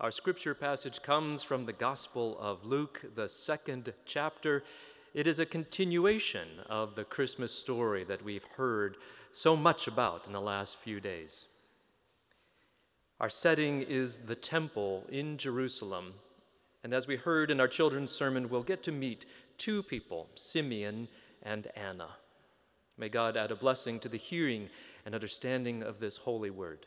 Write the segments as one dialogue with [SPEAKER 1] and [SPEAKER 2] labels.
[SPEAKER 1] Our scripture passage comes from the Gospel of Luke, the second chapter. It is a continuation of the Christmas story that we've heard so much about in the last few days. Our setting is the temple in Jerusalem. And as we heard in our children's sermon, we'll get to meet two people, Simeon and Anna. May God add a blessing to the hearing and understanding of this holy word.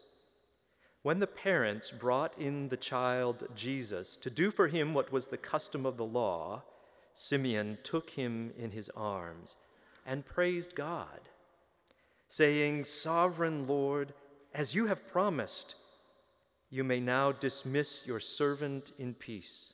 [SPEAKER 1] When the parents brought in the child Jesus to do for him what was the custom of the law, Simeon took him in his arms and praised God, saying, Sovereign Lord, as you have promised, you may now dismiss your servant in peace.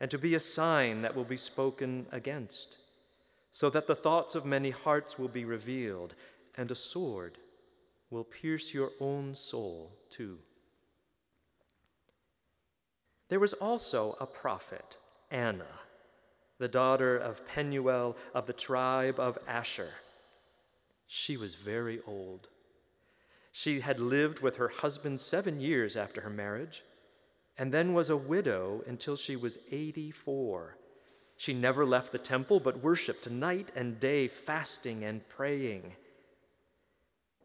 [SPEAKER 1] and to be a sign that will be spoken against, so that the thoughts of many hearts will be revealed, and a sword will pierce your own soul too. There was also a prophet, Anna, the daughter of Penuel of the tribe of Asher. She was very old. She had lived with her husband seven years after her marriage and then was a widow until she was 84. She never left the temple, but worshiped night and day, fasting and praying.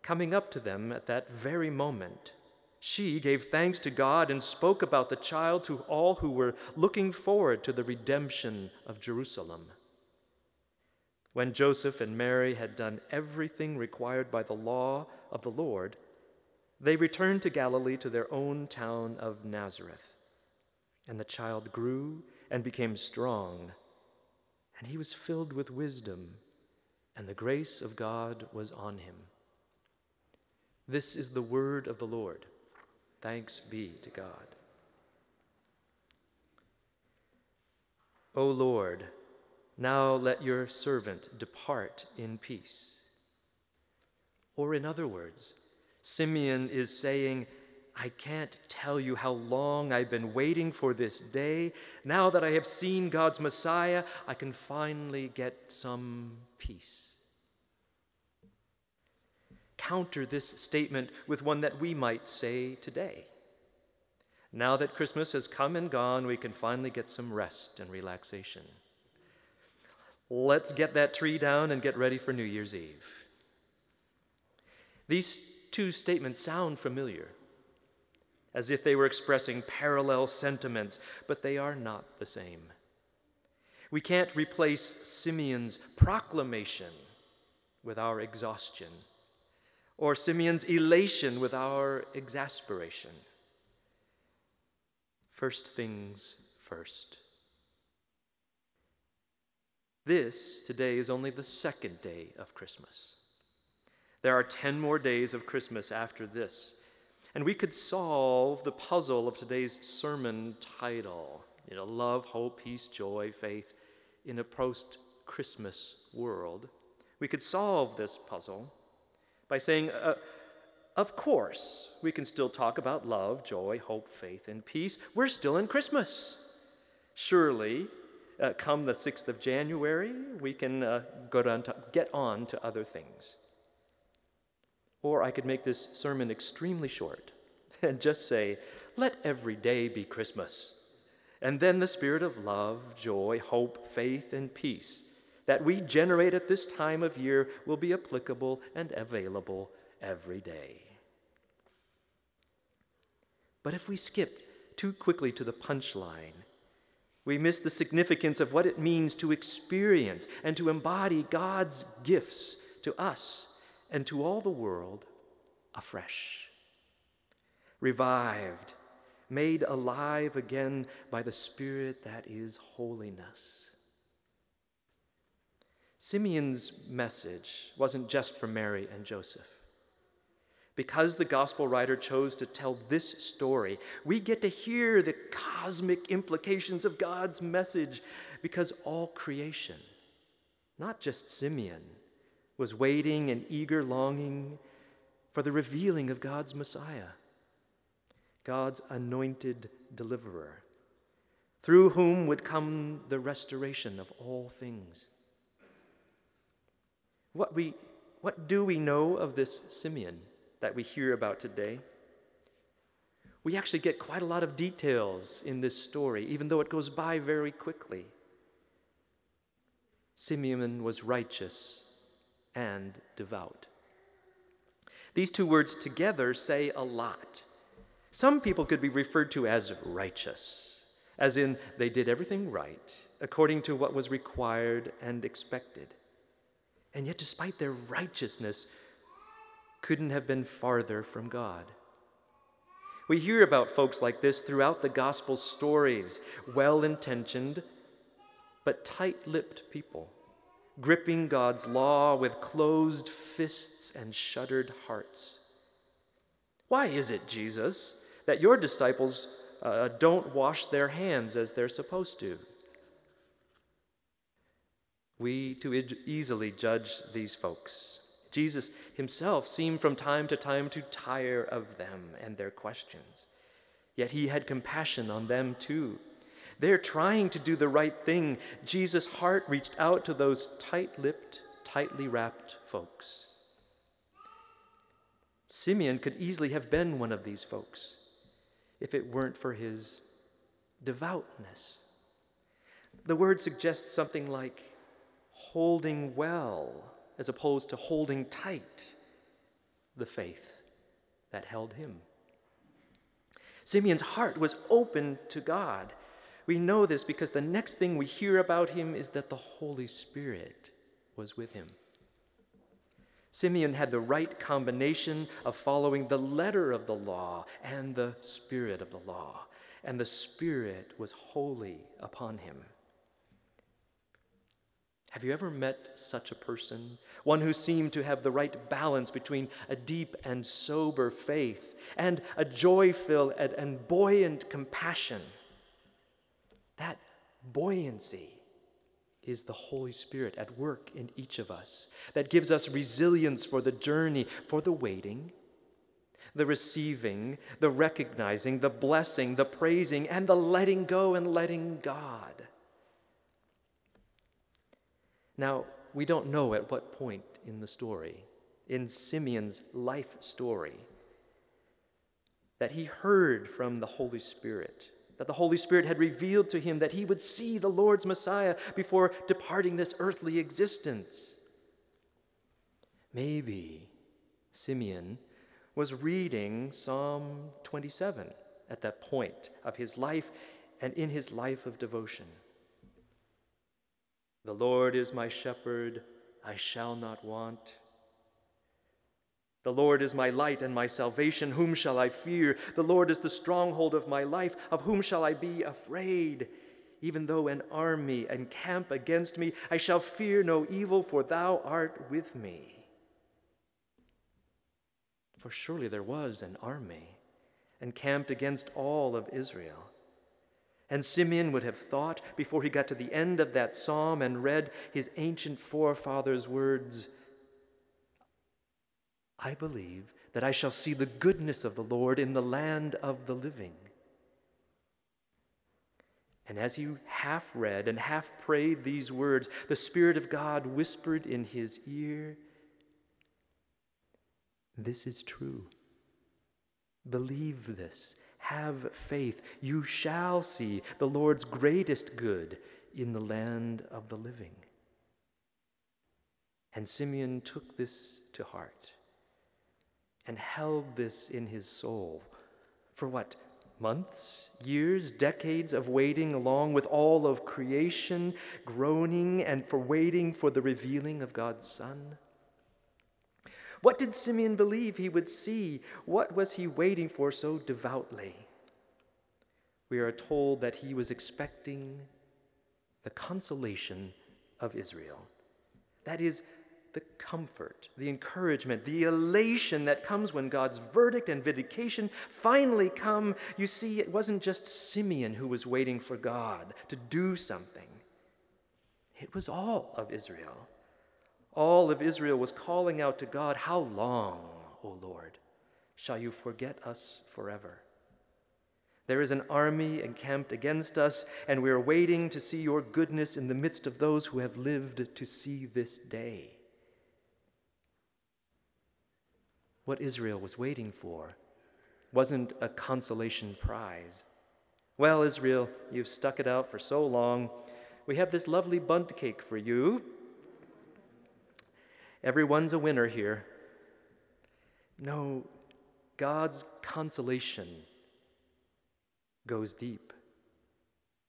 [SPEAKER 1] Coming up to them at that very moment, she gave thanks to God and spoke about the child to all who were looking forward to the redemption of Jerusalem. When Joseph and Mary had done everything required by the law of the Lord, they returned to Galilee to their own town of Nazareth. And the child grew and became strong, and he was filled with wisdom, and the grace of God was on him. This is the word of the Lord. Thanks be to God. O Lord, now let your servant depart in peace. Or, in other words, Simeon is saying, I can't tell you how long I've been waiting for this day. Now that I have seen God's Messiah, I can finally get some peace. Counter this statement with one that we might say today. Now that Christmas has come and gone, we can finally get some rest and relaxation. Let's get that tree down and get ready for New Year's Eve. These two statements sound familiar, as if they were expressing parallel sentiments, but they are not the same. We can't replace Simeon's proclamation with our exhaustion, or Simeon's elation with our exasperation. First things first. This today is only the second day of Christmas. There are 10 more days of Christmas after this. And we could solve the puzzle of today's sermon title you know, love, hope, peace, joy, faith in a post Christmas world. We could solve this puzzle by saying, uh, of course, we can still talk about love, joy, hope, faith, and peace. We're still in Christmas. Surely, uh, come the 6th of January, we can uh, go to, get on to other things. Or I could make this sermon extremely short and just say, let every day be Christmas. And then the spirit of love, joy, hope, faith, and peace that we generate at this time of year will be applicable and available every day. But if we skip too quickly to the punchline, we miss the significance of what it means to experience and to embody God's gifts to us and to all the world afresh. Revived, made alive again by the Spirit that is holiness. Simeon's message wasn't just for Mary and Joseph. Because the gospel writer chose to tell this story, we get to hear the cosmic implications of God's message because all creation, not just Simeon, was waiting in eager longing for the revealing of God's Messiah, God's anointed deliverer, through whom would come the restoration of all things. What, we, what do we know of this Simeon? that we hear about today. We actually get quite a lot of details in this story, even though it goes by very quickly. Simeon was righteous and devout. These two words together say a lot. Some people could be referred to as righteous, as in they did everything right, according to what was required and expected. And yet, despite their righteousness, couldn't have been farther from God. We hear about folks like this throughout the gospel stories, well intentioned, but tight lipped people, gripping God's law with closed fists and shuttered hearts. Why is it, Jesus, that your disciples uh, don't wash their hands as they're supposed to? We too easily judge these folks. Jesus himself seemed from time to time to tire of them and their questions. Yet he had compassion on them too. They're trying to do the right thing. Jesus' heart reached out to those tight lipped, tightly wrapped folks. Simeon could easily have been one of these folks if it weren't for his devoutness. The word suggests something like holding well as opposed to holding tight the faith that held him. Simeon's heart was open to God. We know this because the next thing we hear about him is that the Holy Spirit was with him. Simeon had the right combination of following the letter of the law and the spirit of the law, and the Spirit was holy upon him. Have you ever met such a person? One who seemed to have the right balance between a deep and sober faith and a joy filled and buoyant compassion. That buoyancy is the Holy Spirit at work in each of us that gives us resilience for the journey, for the waiting, the receiving, the recognizing, the blessing, the praising, and the letting go and letting God. Now, we don't know at what point in the story, in Simeon's life story, that he heard from the Holy Spirit, that the Holy Spirit had revealed to him that he would see the Lord's Messiah before departing this earthly existence. Maybe Simeon was reading Psalm 27 at that point of his life and in his life of devotion. The Lord is my shepherd, I shall not want. The Lord is my light and my salvation, whom shall I fear? The Lord is the stronghold of my life, of whom shall I be afraid? Even though an army encamp against me, I shall fear no evil, for thou art with me. For surely there was an army encamped against all of Israel. And Simeon would have thought before he got to the end of that psalm and read his ancient forefathers' words I believe that I shall see the goodness of the Lord in the land of the living. And as he half read and half prayed these words, the Spirit of God whispered in his ear, This is true. Believe this have faith. You shall see the Lord's greatest good in the land of the living. And Simeon took this to heart and held this in his soul for what? months, years, decades of waiting, along with all of creation, groaning and for waiting for the revealing of God's Son? What did Simeon believe he would see? What was he waiting for so devoutly? We are told that he was expecting the consolation of Israel. That is, the comfort, the encouragement, the elation that comes when God's verdict and vindication finally come. You see, it wasn't just Simeon who was waiting for God to do something, it was all of Israel. All of Israel was calling out to God, How long, O Lord, shall you forget us forever? There is an army encamped against us, and we are waiting to see your goodness in the midst of those who have lived to see this day. What Israel was waiting for wasn't a consolation prize. Well, Israel, you've stuck it out for so long. We have this lovely bundt cake for you. Everyone's a winner here. No, God's consolation goes deep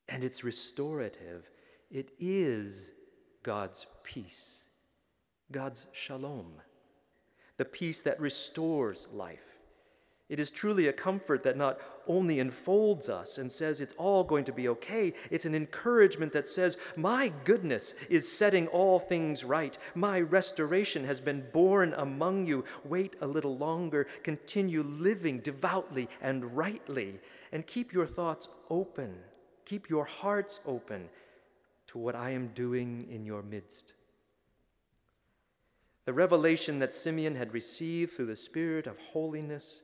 [SPEAKER 1] and it's restorative. It is God's peace, God's shalom the peace that restores life. It is truly a comfort that not only enfolds us and says it's all going to be okay, it's an encouragement that says, My goodness is setting all things right. My restoration has been born among you. Wait a little longer. Continue living devoutly and rightly, and keep your thoughts open. Keep your hearts open to what I am doing in your midst. The revelation that Simeon had received through the Spirit of holiness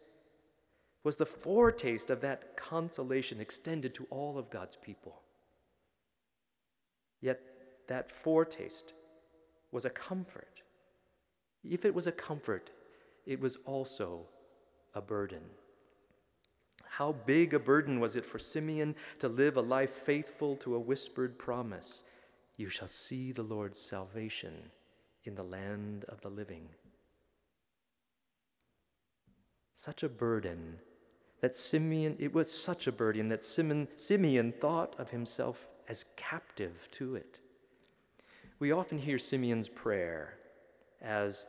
[SPEAKER 1] was the foretaste of that consolation extended to all of God's people. Yet that foretaste was a comfort. If it was a comfort, it was also a burden. How big a burden was it for Simeon to live a life faithful to a whispered promise? You shall see the Lord's salvation in the land of the living. Such a burden that Simeon, it was such a burden that Simeon, Simeon thought of himself as captive to it. We often hear Simeon's prayer as,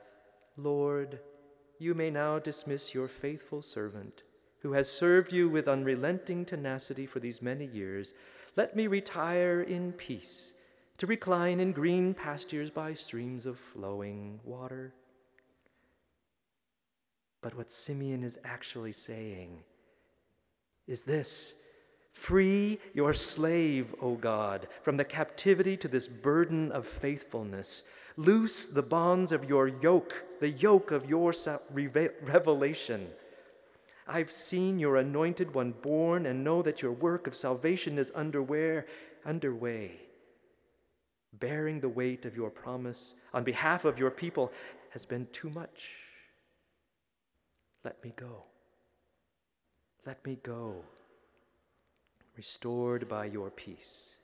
[SPEAKER 1] Lord, you may now dismiss your faithful servant who has served you with unrelenting tenacity for these many years. Let me retire in peace to recline in green pastures by streams of flowing water. But what Simeon is actually saying is this Free your slave, O God, from the captivity to this burden of faithfulness. Loose the bonds of your yoke, the yoke of your revelation. I've seen your anointed one born and know that your work of salvation is underway. underway bearing the weight of your promise on behalf of your people has been too much. Let me go. Let me go, restored by your peace.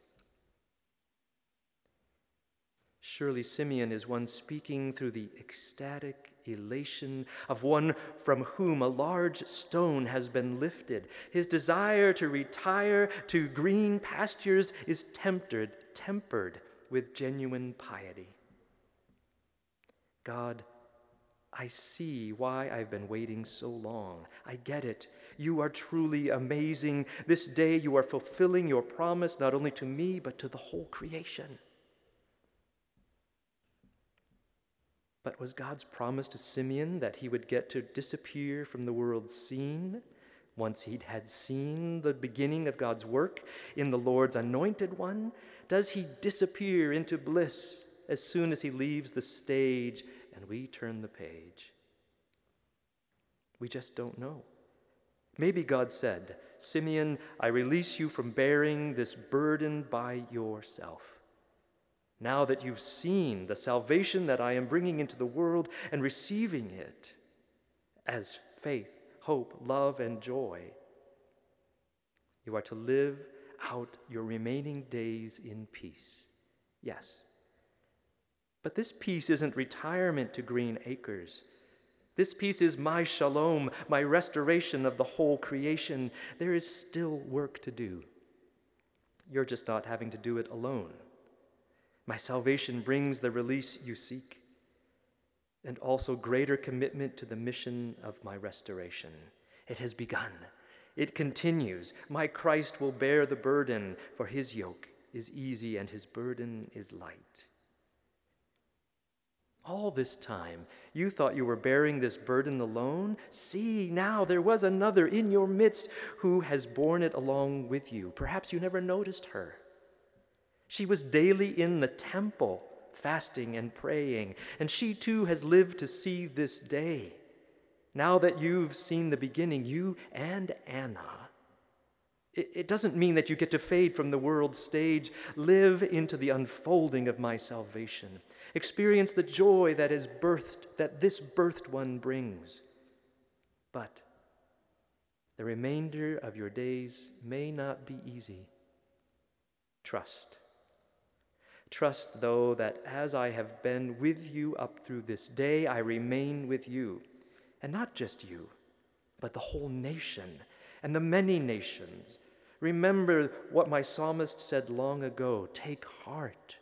[SPEAKER 1] Surely Simeon is one speaking through the ecstatic elation of one from whom a large stone has been lifted. His desire to retire to green pastures is tempered, tempered with genuine piety. God, I see why I've been waiting so long. I get it. You are truly amazing. This day you are fulfilling your promise not only to me, but to the whole creation. But was God's promise to Simeon that he would get to disappear from the world's scene once he had seen the beginning of God's work in the Lord's anointed one? Does he disappear into bliss as soon as he leaves the stage and we turn the page? We just don't know. Maybe God said, Simeon, I release you from bearing this burden by yourself. Now that you've seen the salvation that I am bringing into the world and receiving it as faith, hope, love, and joy, you are to live out your remaining days in peace. Yes. But this peace isn't retirement to green acres. This peace is my shalom, my restoration of the whole creation. There is still work to do. You're just not having to do it alone. My salvation brings the release you seek and also greater commitment to the mission of my restoration. It has begun. It continues. My Christ will bear the burden, for his yoke is easy and his burden is light. All this time, you thought you were bearing this burden alone. See, now there was another in your midst who has borne it along with you. Perhaps you never noticed her. She was daily in the temple, fasting and praying, and she too has lived to see this day. Now that you've seen the beginning, you and Anna, it, doesn't mean that you get to fade from the world stage. Live into the unfolding of my salvation. Experience the joy that is birthed, that this birthed one brings. But the remainder of your days may not be easy. Trust. Trust, though, that as I have been with you up through this day, I remain with you. And not just you, but the whole nation and the many nations. Remember what my psalmist said long ago take heart.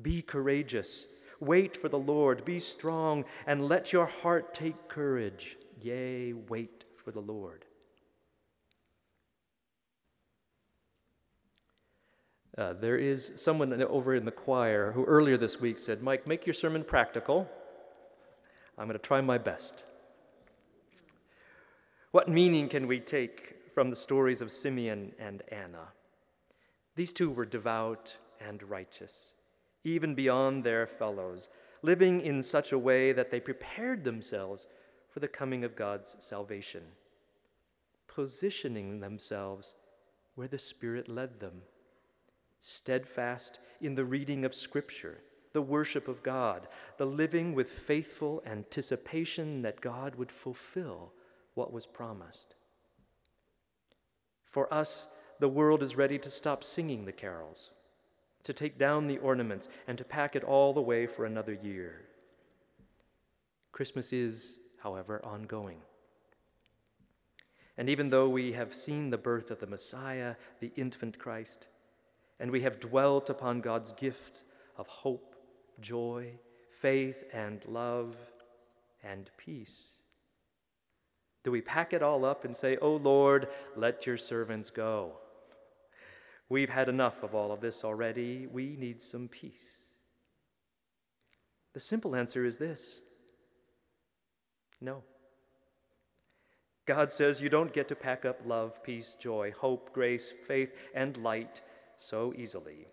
[SPEAKER 1] Be courageous. Wait for the Lord. Be strong, and let your heart take courage. Yea, wait for the Lord. Uh, there is someone over in the choir who earlier this week said, Mike, make your sermon practical. I'm going to try my best. What meaning can we take from the stories of Simeon and Anna? These two were devout and righteous even beyond their fellows, living in such a way that they prepared themselves for the coming of God's salvation, positioning themselves where the Spirit led them, steadfast in the reading of Scripture, the worship of God, the living with faithful anticipation that God would fulfill what was promised. For us, the world is ready to stop singing the carols to take down the ornaments, and to pack it all away for another year. Christmas is, however, ongoing. And even though we have seen the birth of the Messiah, the infant Christ, and we have dwelt upon God's gift of hope, joy, faith, and love, and peace, do we pack it all up and say, Oh Lord, let your servants go? We've had enough of all of this already. We need some peace. The simple answer is this no. God says you don't get to pack up love, peace, joy, hope, grace, faith, and light so easily.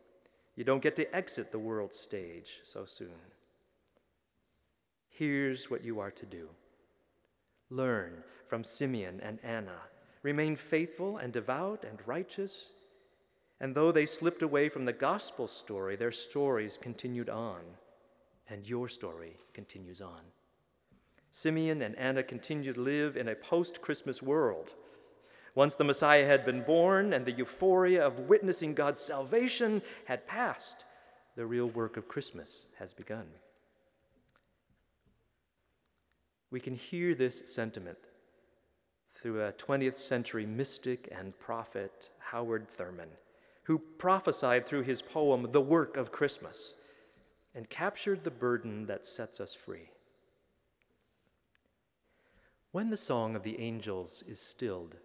[SPEAKER 1] You don't get to exit the world stage so soon. Here's what you are to do learn from Simeon and Anna. Remain faithful and devout and righteous and though they slipped away from the gospel story, their stories continued on, and your story continues on. Simeon and Anna continue to live in a post Christmas world. Once the Messiah had been born and the euphoria of witnessing God's salvation had passed, the real work of Christmas has begun. We can hear this sentiment through a 20th century mystic and prophet, Howard Thurman who prophesied through his poem, The Work of Christmas, and captured the burden that sets us free. When the song of the angels is stilled,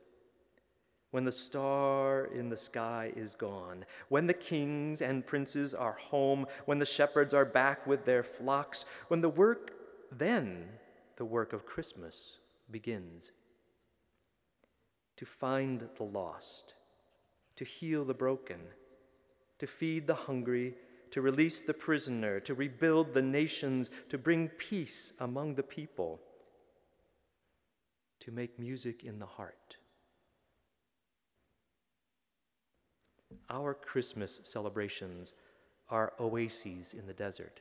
[SPEAKER 1] when the star in the sky is gone, when the kings and princes are home, when the shepherds are back with their flocks, when the work, then the work of Christmas begins. To find the lost, to heal the broken, to feed the hungry, to release the prisoner, to rebuild the nations, to bring peace among the people, to make music in the heart. Our Christmas celebrations are oases in the desert,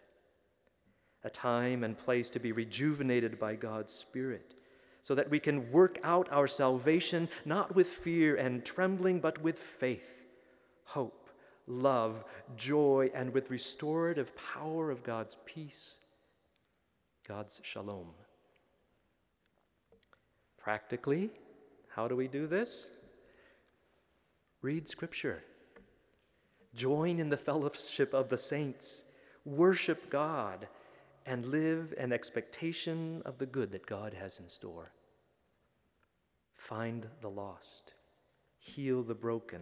[SPEAKER 1] a time and place to be rejuvenated by God's Spirit so that we can work out our salvation not with fear and trembling, but with faith, hope, love, joy, and with restorative power of God's peace, God's shalom. Practically, how do we do this? Read Scripture. Join in the fellowship of the saints. Worship God and live an expectation of the good that God has in store. Find the lost, heal the broken,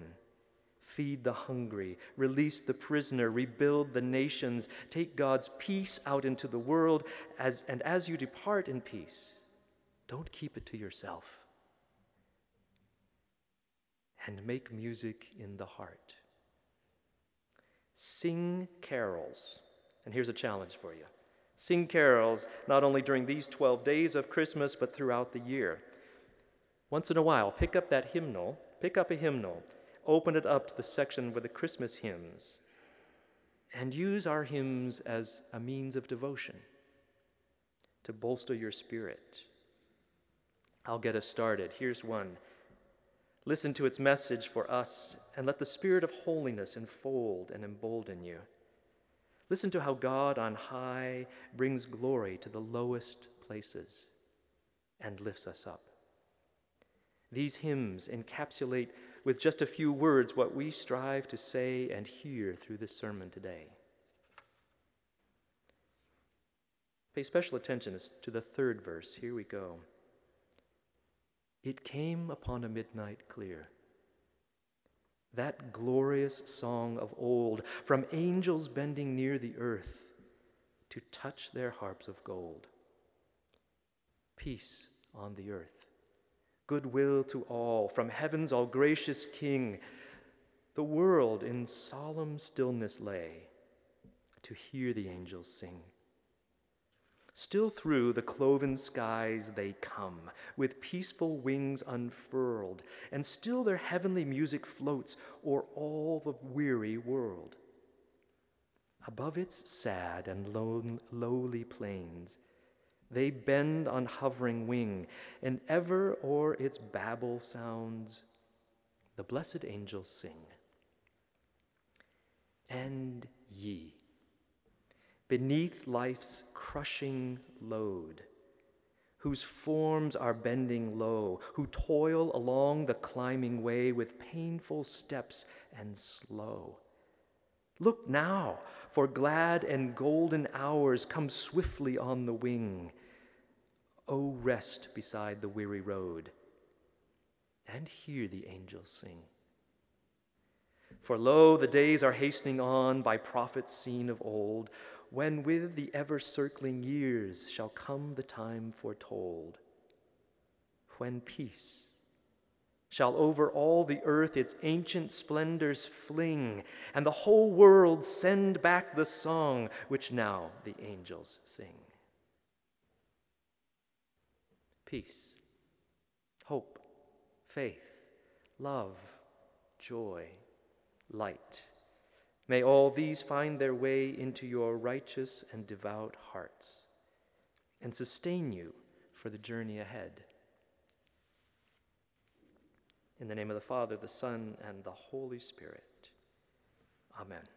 [SPEAKER 1] feed the hungry, release the prisoner, rebuild the nations, take God's peace out into the world, as, and as you depart in peace, don't keep it to yourself. And make music in the heart. Sing carols. And here's a challenge for you sing carols not only during these 12 days of Christmas, but throughout the year. Once in a while, pick up that hymnal, pick up a hymnal, open it up to the section with the Christmas hymns, and use our hymns as a means of devotion to bolster your spirit. I'll get us started. Here's one. Listen to its message for us, and let the spirit of holiness enfold and embolden you. Listen to how God on high brings glory to the lowest places and lifts us up. These hymns encapsulate with just a few words what we strive to say and hear through this sermon today. Pay special attention to the third verse. Here we go. It came upon a midnight clear. That glorious song of old, from angels bending near the earth to touch their harps of gold. Peace on the earth goodwill to all, from heaven's all gracious King. The world in solemn stillness lay to hear the angels sing. Still through the cloven skies they come, with peaceful wings unfurled, and still their heavenly music floats o'er all the weary world. Above its sad and lowly plains, they bend on hovering wing, and ever o'er its Babel sounds the blessed angels sing. And ye, beneath life's crushing load, whose forms are bending low, who toil along the climbing way with painful steps and slow. Look now, for glad and golden hours come swiftly on the wing. Oh, rest beside the weary road and hear the angels sing. For lo, the days are hastening on by prophets seen of old, when with the ever circling years shall come the time foretold, when peace shall over all the earth its ancient splendors fling, and the whole world send back the song which now the angels sing. Peace, hope, faith, love, joy, light. May all these find their way into your righteous and devout hearts and sustain you for the journey ahead. In the name of the Father, the Son, and the Holy Spirit. Amen.